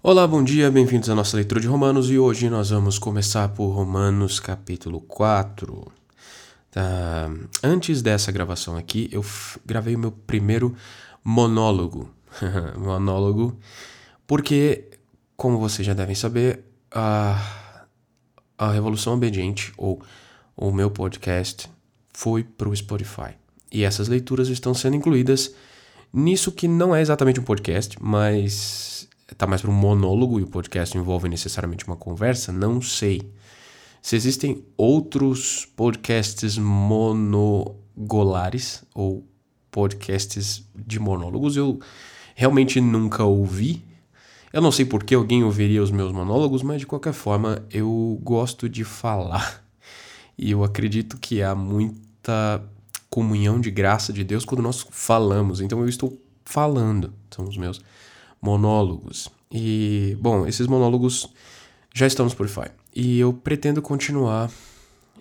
Olá, bom dia, bem-vindos à nossa leitura de Romanos e hoje nós vamos começar por Romanos capítulo 4. Tá? Antes dessa gravação aqui, eu gravei o meu primeiro monólogo. monólogo, porque, como vocês já devem saber, a, a Revolução Obediente, ou o meu podcast, foi para o Spotify. E essas leituras estão sendo incluídas nisso que não é exatamente um podcast, mas tá mais para um monólogo e o podcast envolve necessariamente uma conversa, não sei. Se existem outros podcasts monogolares ou podcasts de monólogos, eu realmente nunca ouvi. Eu não sei por que alguém ouviria os meus monólogos, mas de qualquer forma eu gosto de falar. E eu acredito que há muita comunhão de graça de Deus quando nós falamos. Então eu estou falando, são os meus monólogos. E, bom, esses monólogos já estão no Spotify. E eu pretendo continuar.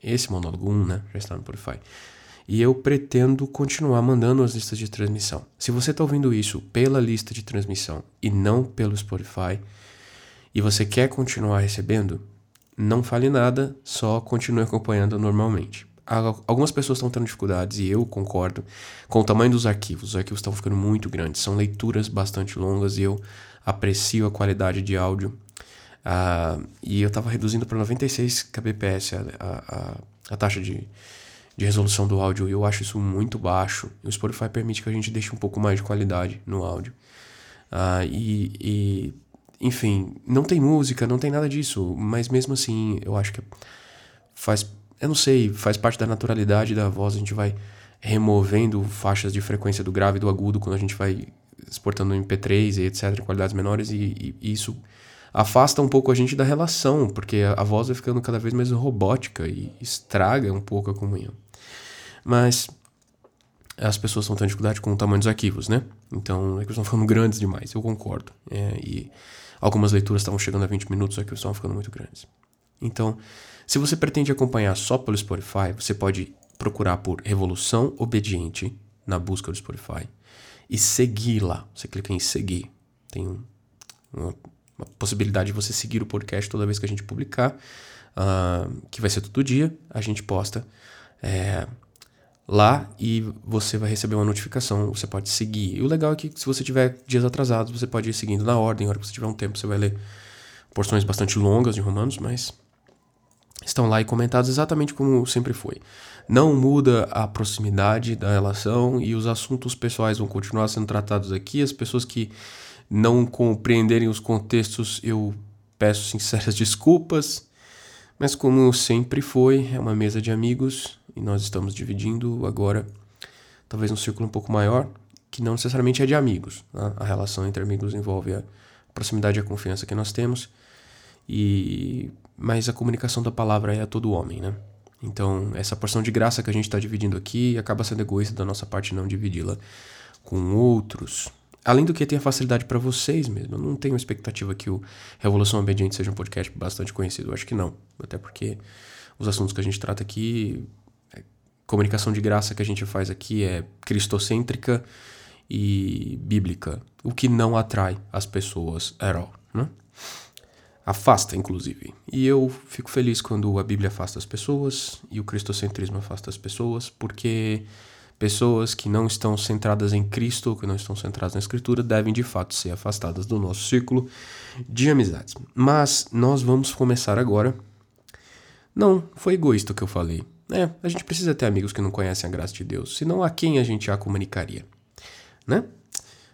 Esse monólogo 1, né? Já está no Spotify. E eu pretendo continuar mandando as listas de transmissão. Se você está ouvindo isso pela lista de transmissão e não pelo Spotify, e você quer continuar recebendo, não fale nada, só continue acompanhando normalmente. Algumas pessoas estão tendo dificuldades, e eu concordo, com o tamanho dos arquivos. Os arquivos estão ficando muito grandes, são leituras bastante longas e eu aprecio a qualidade de áudio. Uh, e eu estava reduzindo para 96 kbps a, a, a taxa de, de resolução do áudio e eu acho isso muito baixo. O Spotify permite que a gente deixe um pouco mais de qualidade no áudio. Uh, e, e, enfim, não tem música, não tem nada disso, mas mesmo assim eu acho que faz eu não sei, faz parte da naturalidade da voz, a gente vai removendo faixas de frequência do grave e do agudo quando a gente vai exportando MP3 e etc, qualidades menores, e, e, isso afasta um pouco a gente da relação, porque a, a, voz vai ficando cada vez mais robótica e estraga um pouco a comunhão. Mas as pessoas estão tendo dificuldade com o tamanho dos arquivos, né? Então, é que estão ficando grandes demais, eu concordo. É, e algumas leituras estavam chegando a 20 minutos, os arquivos estavam ficando muito grandes. Então, se você pretende acompanhar só pelo Spotify, você pode procurar por Revolução Obediente na busca do Spotify e seguir lá. Você clica em seguir. Tem um, uma, uma, possibilidade de você seguir o podcast toda vez que a gente publicar, uh, que vai ser todo dia. A gente posta é, lá e você vai receber uma notificação. Você pode seguir. E o legal é que se você tiver dias atrasados, você pode ir seguindo na ordem. A hora que você tiver um tempo, você vai ler porções bastante longas de Romanos, mas estão lá e comentados exatamente como sempre foi. Não muda a proximidade da relação e os assuntos pessoais vão continuar sendo tratados aqui. As pessoas que não compreenderem os contextos, eu peço sinceras desculpas. Mas como sempre foi, é uma mesa de amigos e nós estamos dividindo agora talvez um círculo um pouco maior, que não necessariamente é de amigos. Né? A relação entre amigos envolve a proximidade e a confiança que nós temos. E mas a comunicação da palavra é a todo homem, né? Então, essa porção de graça que a gente está dividindo aqui acaba sendo egoísta da nossa parte não dividi-la com outros. Além do que tem a facilidade para vocês mesmo. Eu não tenho expectativa que o Revolução Obediente seja um podcast bastante conhecido. Eu acho que não. Até porque os assuntos que a gente trata aqui, a é, comunicação de graça que a gente faz aqui é cristocêntrica e bíblica. O que não atrai as pessoas at all, né? Afasta, inclusive. E eu fico feliz quando a Bíblia afasta as pessoas e o cristocentrismo afasta as pessoas, porque pessoas que não estão centradas em Cristo, que não estão centradas na Escritura, devem de fato ser afastadas do nosso círculo de amizades. Mas nós vamos começar agora. Não, foi egoísta o que eu falei. É, a gente precisa ter amigos que não conhecem a graça de Deus, senão a quem a gente a comunicaria, né?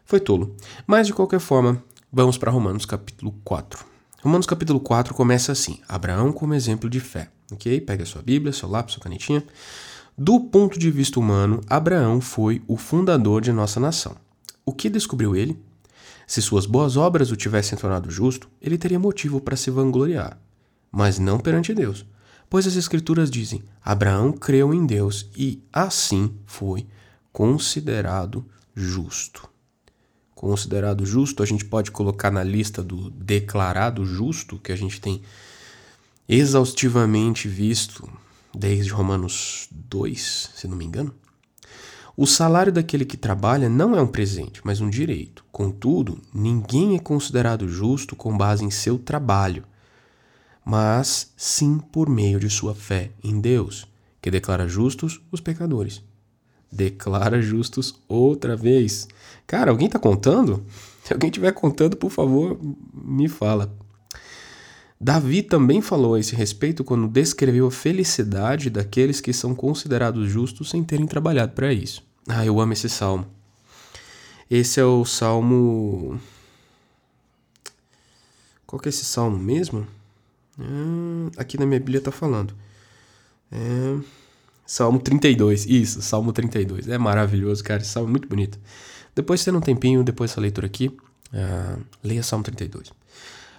Foi tolo. Mas de qualquer forma, vamos para Romanos capítulo 4. Romanos capítulo 4 começa assim: Abraão como exemplo de fé. Ok? Pega a sua Bíblia, seu lápis, sua canetinha. Do ponto de vista humano, Abraão foi o fundador de nossa nação. O que descobriu ele? Se suas boas obras o tivessem tornado justo, ele teria motivo para se vangloriar, mas não perante Deus. Pois as Escrituras dizem: Abraão creu em Deus e assim foi considerado justo considerado justo, a gente pode colocar na lista do declarado justo, que a gente tem exaustivamente visto desde Romanos 2, se não me engano. O salário daquele que trabalha não é um presente, mas um direito. Contudo, ninguém é considerado justo com base em seu trabalho, mas sim por meio de sua fé em Deus, que declara justos os pecadores. Declara justos outra vez. Cara, alguém tá contando? Se alguém estiver contando, por favor, me fala. Davi também falou a esse respeito quando descreveu a felicidade daqueles que são considerados justos sem terem trabalhado para isso. Ah, eu amo esse salmo. Esse é o salmo. Qual que é esse salmo mesmo? Ah, aqui na minha Bíblia está falando. É... Salmo 32. Isso, Salmo 32. É maravilhoso, cara. Esse salmo é muito bonito. Depois, tendo um tempinho, depois dessa leitura aqui, uh, leia Salmo 32.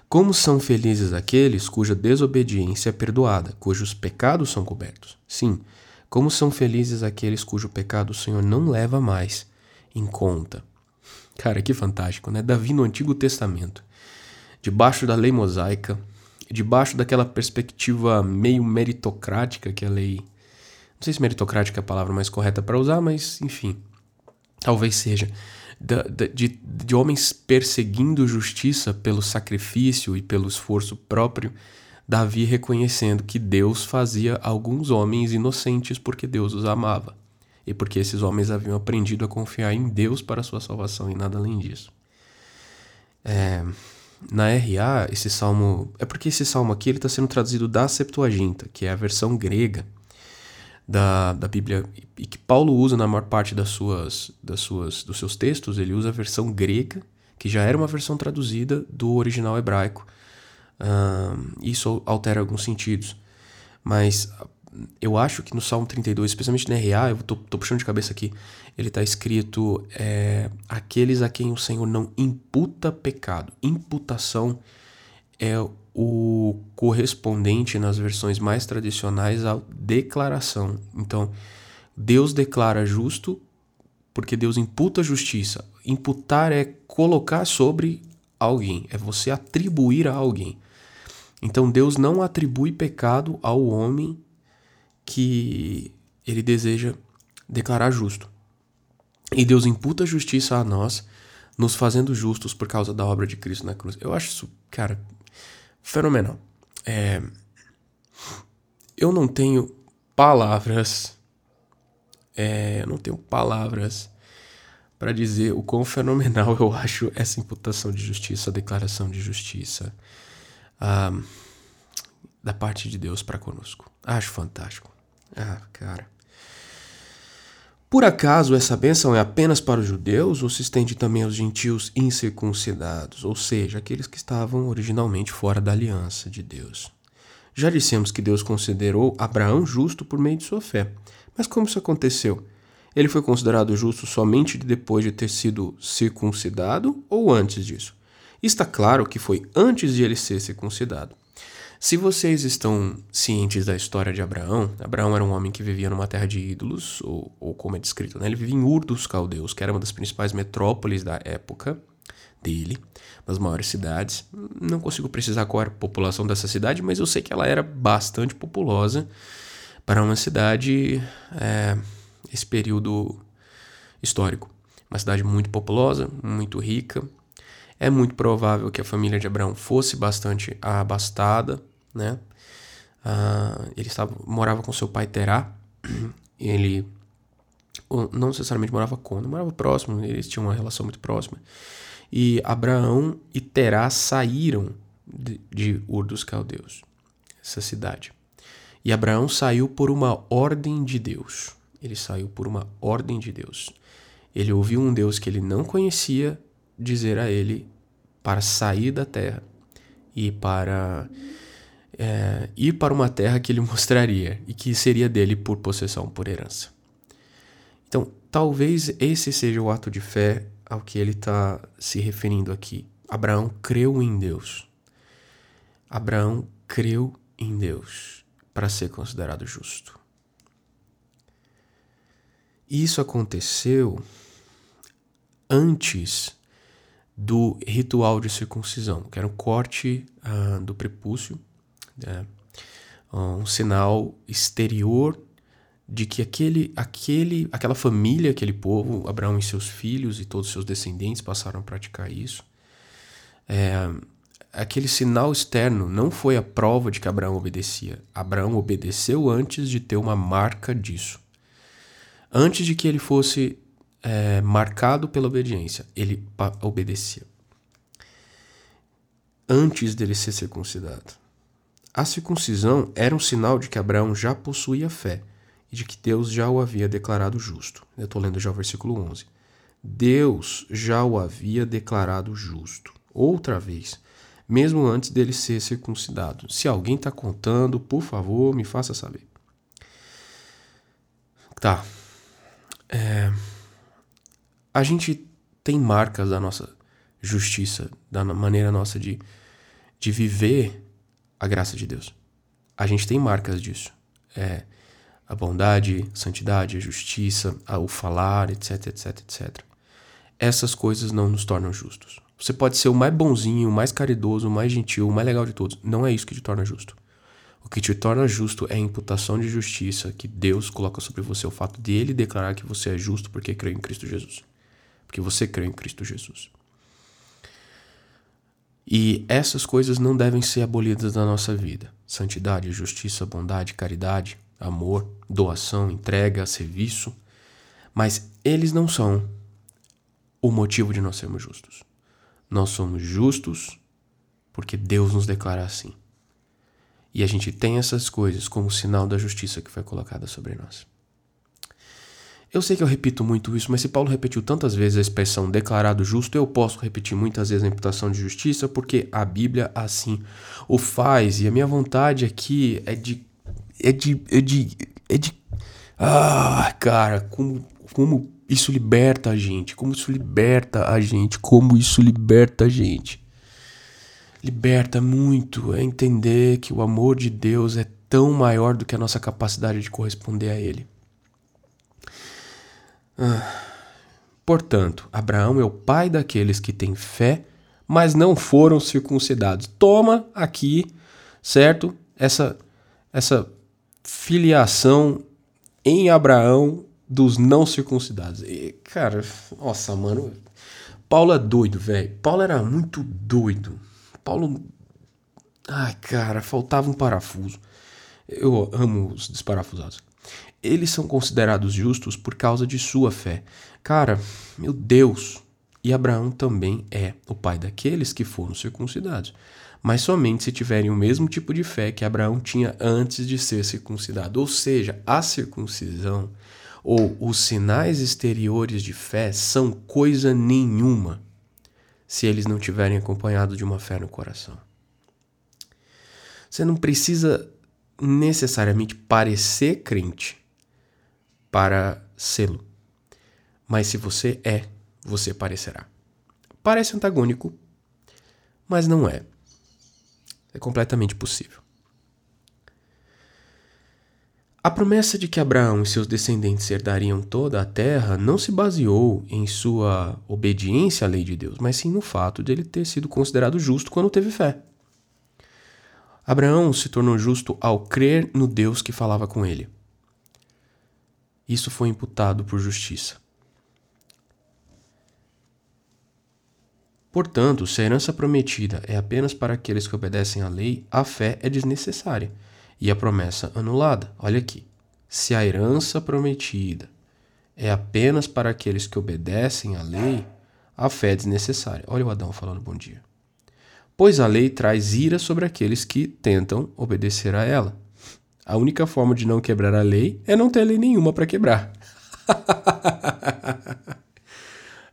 Como são felizes aqueles cuja desobediência é perdoada, cujos pecados são cobertos. Sim, como são felizes aqueles cujo pecado o Senhor não leva mais em conta. Cara, que fantástico, né? Davi no Antigo Testamento, debaixo da lei mosaica, debaixo daquela perspectiva meio meritocrática que a lei. Não sei se meritocrática é a palavra mais correta para usar, mas enfim, talvez seja. De, de, de homens perseguindo justiça pelo sacrifício e pelo esforço próprio, Davi reconhecendo que Deus fazia alguns homens inocentes porque Deus os amava e porque esses homens haviam aprendido a confiar em Deus para sua salvação e nada além disso. É, na RA, esse salmo. É porque esse salmo aqui está sendo traduzido da Septuaginta, que é a versão grega da, da Bíblia, e que Paulo usa na maior parte das suas, das suas, dos seus textos, ele usa a versão grega, que já era uma versão traduzida do original hebraico. Isso altera alguns sentidos. Mas eu acho que no Salmo 32, especialmente na RA, eu tô, tô puxando de cabeça aqui, ele está escrito: é, aqueles a quem o Senhor não imputa pecado. Imputação é o correspondente nas versões mais tradicionais à declaração. Então, Deus declara justo porque Deus imputa justiça. Imputar é colocar sobre alguém, é você atribuir a alguém. Então, Deus não atribui pecado ao homem que ele deseja declarar justo. E Deus imputa justiça a nós, nos fazendo justos por causa da obra de Cristo na cruz. Eu acho isso, cara, fenomenal. É, eu não tenho palavras, é, eu não tenho palavras para dizer o quão fenomenal eu acho essa imputação de justiça, a declaração de justiça ah, da parte de Deus para conosco. Acho fantástico. Ah, cara. Por acaso essa bênção é apenas para os judeus ou se estende também aos gentios incircuncidados, ou seja, aqueles que estavam originalmente fora da aliança de Deus? Já dissemos que Deus considerou Abraão justo por meio de sua fé. Mas como isso aconteceu? Ele foi considerado justo somente depois de ter sido circuncidado ou antes disso? Está claro que foi antes de ele ser circuncidado. Se vocês estão cientes da história de Abraão, Abraão era um homem que vivia numa terra de ídolos, ou, ou como é descrito, né? ele vivia em Ur dos Caldeus, que era uma das principais metrópoles da época dele, das maiores cidades. Não consigo precisar qual era a população dessa cidade, mas eu sei que ela era bastante populosa para uma cidade, é, esse período histórico. Uma cidade muito populosa, muito rica. É muito provável que a família de Abraão fosse bastante abastada, né? Uh, ele estava, morava com seu pai Terá. Ele não necessariamente morava com, morava próximo, eles tinham uma relação muito próxima. E Abraão e Terá saíram de, de Ur dos Caldeus, essa cidade. E Abraão saiu por uma ordem de Deus. Ele saiu por uma ordem de Deus. Ele ouviu um Deus que ele não conhecia dizer a ele para sair da terra e para é, ir para uma terra que ele mostraria e que seria dele por possessão, por herança. Então, talvez esse seja o ato de fé ao que ele está se referindo aqui. Abraão creu em Deus. Abraão creu em Deus para ser considerado justo. Isso aconteceu antes do ritual de circuncisão, que era o corte uh, do prepúcio, né? um sinal exterior de que aquele, aquele, aquela família, aquele povo, Abraão e seus filhos e todos os seus descendentes passaram a praticar isso. É, aquele sinal externo não foi a prova de que Abraão obedecia. Abraão obedeceu antes de ter uma marca disso. Antes de que ele fosse é, marcado pela obediência, ele obedecia. Antes dele ser circuncidado. A circuncisão era um sinal de que Abraão já possuía fé e de que Deus já o havia declarado justo. Eu estou lendo já o versículo 11. Deus já o havia declarado justo. Outra vez, mesmo antes dele ser circuncidado. Se alguém está contando, por favor, me faça saber. Tá. É, a gente tem marcas da nossa justiça, da maneira nossa de, de viver a graça de Deus. A gente tem marcas disso. É, a bondade, a santidade, a justiça, o falar, etc, etc, etc. Essas coisas não nos tornam justos. Você pode ser o mais bonzinho, o mais caridoso, o mais gentil, o mais legal de todos. Não é isso que te torna justo. O que te torna justo é a imputação de justiça que Deus coloca sobre você, o fato de Ele declarar que você é justo porque crê em Cristo Jesus. Porque você crê em Cristo Jesus. E essas coisas não devem ser abolidas da nossa vida. Santidade, justiça, bondade, caridade, amor, doação, entrega, serviço. Mas eles não são o motivo de nós sermos justos. Nós somos justos porque Deus nos declara assim. E a gente tem essas coisas como sinal da justiça que foi colocada sobre nós. Eu sei que eu repito muito isso, mas se Paulo repetiu tantas vezes a expressão declarado justo, eu posso repetir muitas vezes a imputação de justiça, porque a Bíblia assim o faz. E a minha vontade aqui é de. É de. É de. É de ah, cara, como, como isso liberta a gente, como isso liberta a gente, como isso liberta a gente. Liberta muito é entender que o amor de Deus é tão maior do que a nossa capacidade de corresponder a Ele. Portanto, Abraão é o pai daqueles que têm fé, mas não foram circuncidados. Toma aqui, certo? Essa essa filiação em Abraão dos não circuncidados. E, cara, nossa, mano. Paulo é doido, velho. Paulo era muito doido. Paulo. Ai, cara, faltava um parafuso. Eu amo os desparafusados eles são considerados justos por causa de sua fé. Cara, meu Deus! E Abraão também é o pai daqueles que foram circuncidados, mas somente se tiverem o mesmo tipo de fé que Abraão tinha antes de ser circuncidado. Ou seja, a circuncisão ou os sinais exteriores de fé são coisa nenhuma se eles não tiverem acompanhado de uma fé no coração. Você não precisa necessariamente parecer crente para sê-lo. Mas se você é, você parecerá. Parece antagônico, mas não é. É completamente possível. A promessa de que Abraão e seus descendentes herdariam toda a terra não se baseou em sua obediência à lei de Deus, mas sim no fato de ele ter sido considerado justo quando teve fé. Abraão se tornou justo ao crer no Deus que falava com ele. Isso foi imputado por justiça. Portanto, se a herança prometida é apenas para aqueles que obedecem à lei, a fé é desnecessária e a promessa anulada. Olha aqui. Se a herança prometida é apenas para aqueles que obedecem à lei, a fé é desnecessária. Olha o Adão falando bom dia. Pois a lei traz ira sobre aqueles que tentam obedecer a ela. A única forma de não quebrar a lei é não ter lei nenhuma para quebrar.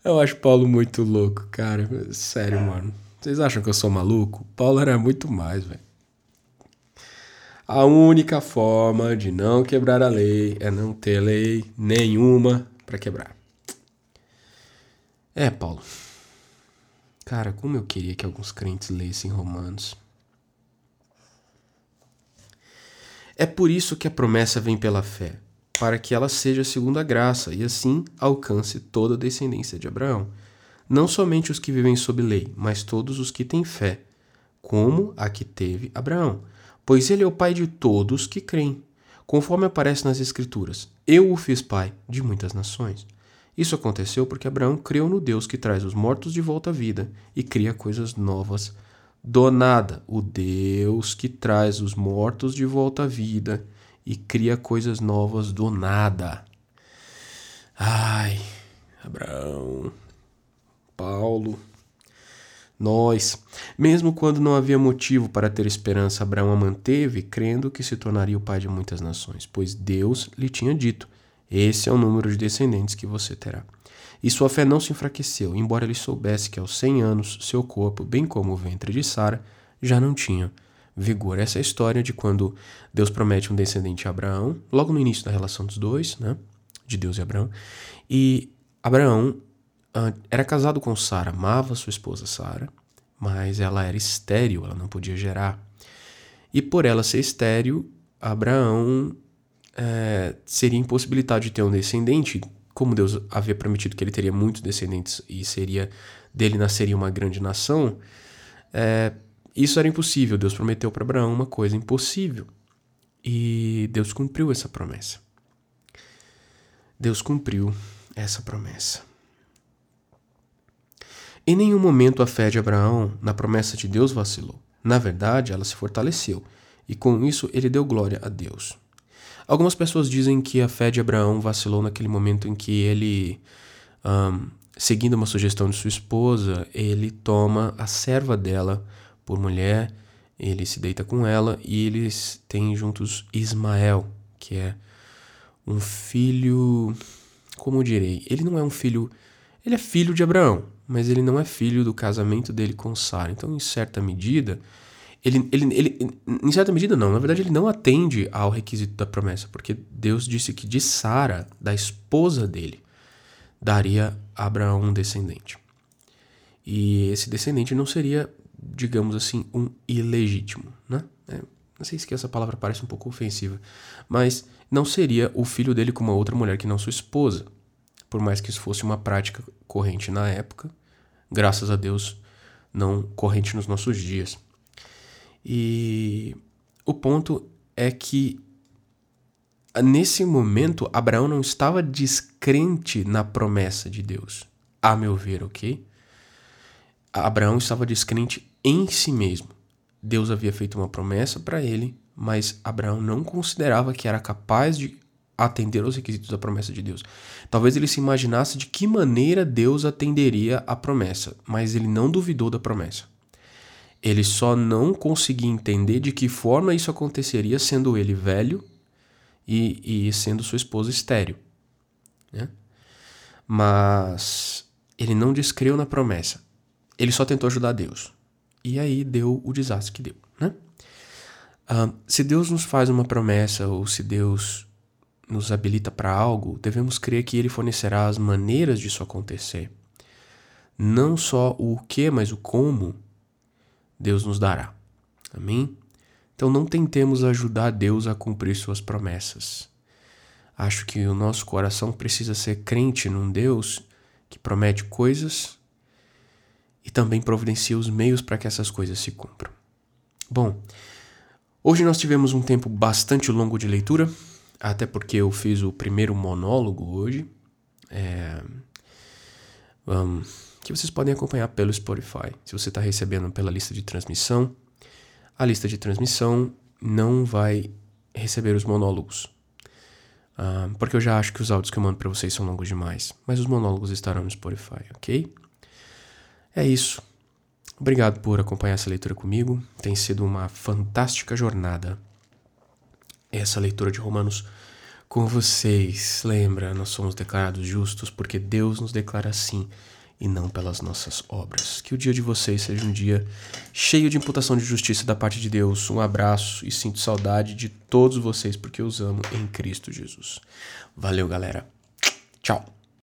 eu acho Paulo muito louco, cara. Sério, mano. Vocês acham que eu sou maluco? Paulo era muito mais, velho. A única forma de não quebrar a lei é não ter lei nenhuma para quebrar. É, Paulo. Cara, como eu queria que alguns crentes lessem Romanos. É por isso que a promessa vem pela fé, para que ela seja segundo a graça e assim alcance toda a descendência de Abraão. Não somente os que vivem sob lei, mas todos os que têm fé, como a que teve Abraão, pois ele é o pai de todos que creem. conforme aparece nas Escrituras: Eu o fiz pai de muitas nações. Isso aconteceu porque Abraão creu no Deus que traz os mortos de volta à vida e cria coisas novas do nada. O Deus que traz os mortos de volta à vida e cria coisas novas do nada. Ai, Abraão, Paulo, nós. Mesmo quando não havia motivo para ter esperança, Abraão a manteve, crendo que se tornaria o pai de muitas nações, pois Deus lhe tinha dito: Esse é o número de descendentes que você terá. E sua fé não se enfraqueceu, embora ele soubesse que aos cem anos seu corpo, bem como o ventre de Sara, já não tinha vigor. Essa é a história de quando Deus promete um descendente a Abraão, logo no início da relação dos dois, né? De Deus e Abraão. E Abraão uh, era casado com Sara, amava sua esposa Sara, mas ela era estéril, ela não podia gerar. E por ela ser estéril, Abraão é, seria impossibilitado de ter um descendente, como Deus havia prometido que ele teria muitos descendentes e seria dele nasceria uma grande nação, é, isso era impossível. Deus prometeu para Abraão uma coisa impossível. E Deus cumpriu essa promessa. Deus cumpriu essa promessa. Em nenhum momento a fé de Abraão na promessa de Deus vacilou. Na verdade, ela se fortaleceu, e com isso ele deu glória a Deus. Algumas pessoas dizem que a fé de Abraão vacilou naquele momento em que ele, um, seguindo uma sugestão de sua esposa, ele toma a serva dela por mulher, ele se deita com ela e eles têm juntos Ismael, que é um filho, como direi, ele não é um filho, ele é filho de Abraão, mas ele não é filho do casamento dele com Sara. Então, em certa medida, ele, ele, ele, em certa medida não, na verdade ele não atende ao requisito da promessa, porque Deus disse que de Sara, da esposa dele, daria a Abraão um descendente. E esse descendente não seria digamos assim, um ilegítimo, né? É, não sei se essa palavra parece um pouco ofensiva, mas não seria o filho dele com uma outra mulher que não sua esposa, por mais que isso fosse uma prática corrente na época, graças a Deus não corrente nos nossos dias. E o ponto é que nesse momento Abraão não estava descrente na promessa de Deus, a meu ver, ok? Abraão estava descrente em si mesmo. Deus havia feito uma promessa para ele, mas Abraão não considerava que era capaz de atender aos requisitos da promessa de Deus. Talvez ele se imaginasse de que maneira Deus atenderia a promessa, mas ele não duvidou da promessa. Ele só não conseguia entender de que forma isso aconteceria sendo ele velho e, e sendo sua esposa estéril. Né? Mas ele não descreu na promessa. Ele só tentou ajudar Deus. E aí deu o desastre que deu, né? Uh, se Deus nos faz uma promessa ou se Deus nos habilita para algo, devemos crer que Ele fornecerá as maneiras disso acontecer. Não só o que, mas o como Deus nos dará. Amém? Então não tentemos ajudar Deus a cumprir suas promessas. Acho que o nosso coração precisa ser crente num Deus que promete coisas e também providencia os meios para que essas coisas se cumpram. Bom, hoje nós tivemos um tempo bastante longo de leitura, até porque eu fiz o primeiro monólogo hoje, é, que vocês podem acompanhar pelo Spotify. Se você está recebendo pela lista de transmissão, a lista de transmissão não vai receber os monólogos. Uh, porque eu já acho que os áudios que eu mando para vocês são longos demais. Mas os monólogos estarão no Spotify, ok? É isso. Obrigado por acompanhar essa leitura comigo. Tem sido uma fantástica jornada essa leitura de Romanos com vocês. Lembra, nós somos declarados justos porque Deus nos declara assim e não pelas nossas obras. Que o dia de vocês seja um dia cheio de imputação de justiça da parte de Deus. Um abraço e sinto saudade de todos vocês porque eu os amo em Cristo Jesus. Valeu, galera. Tchau.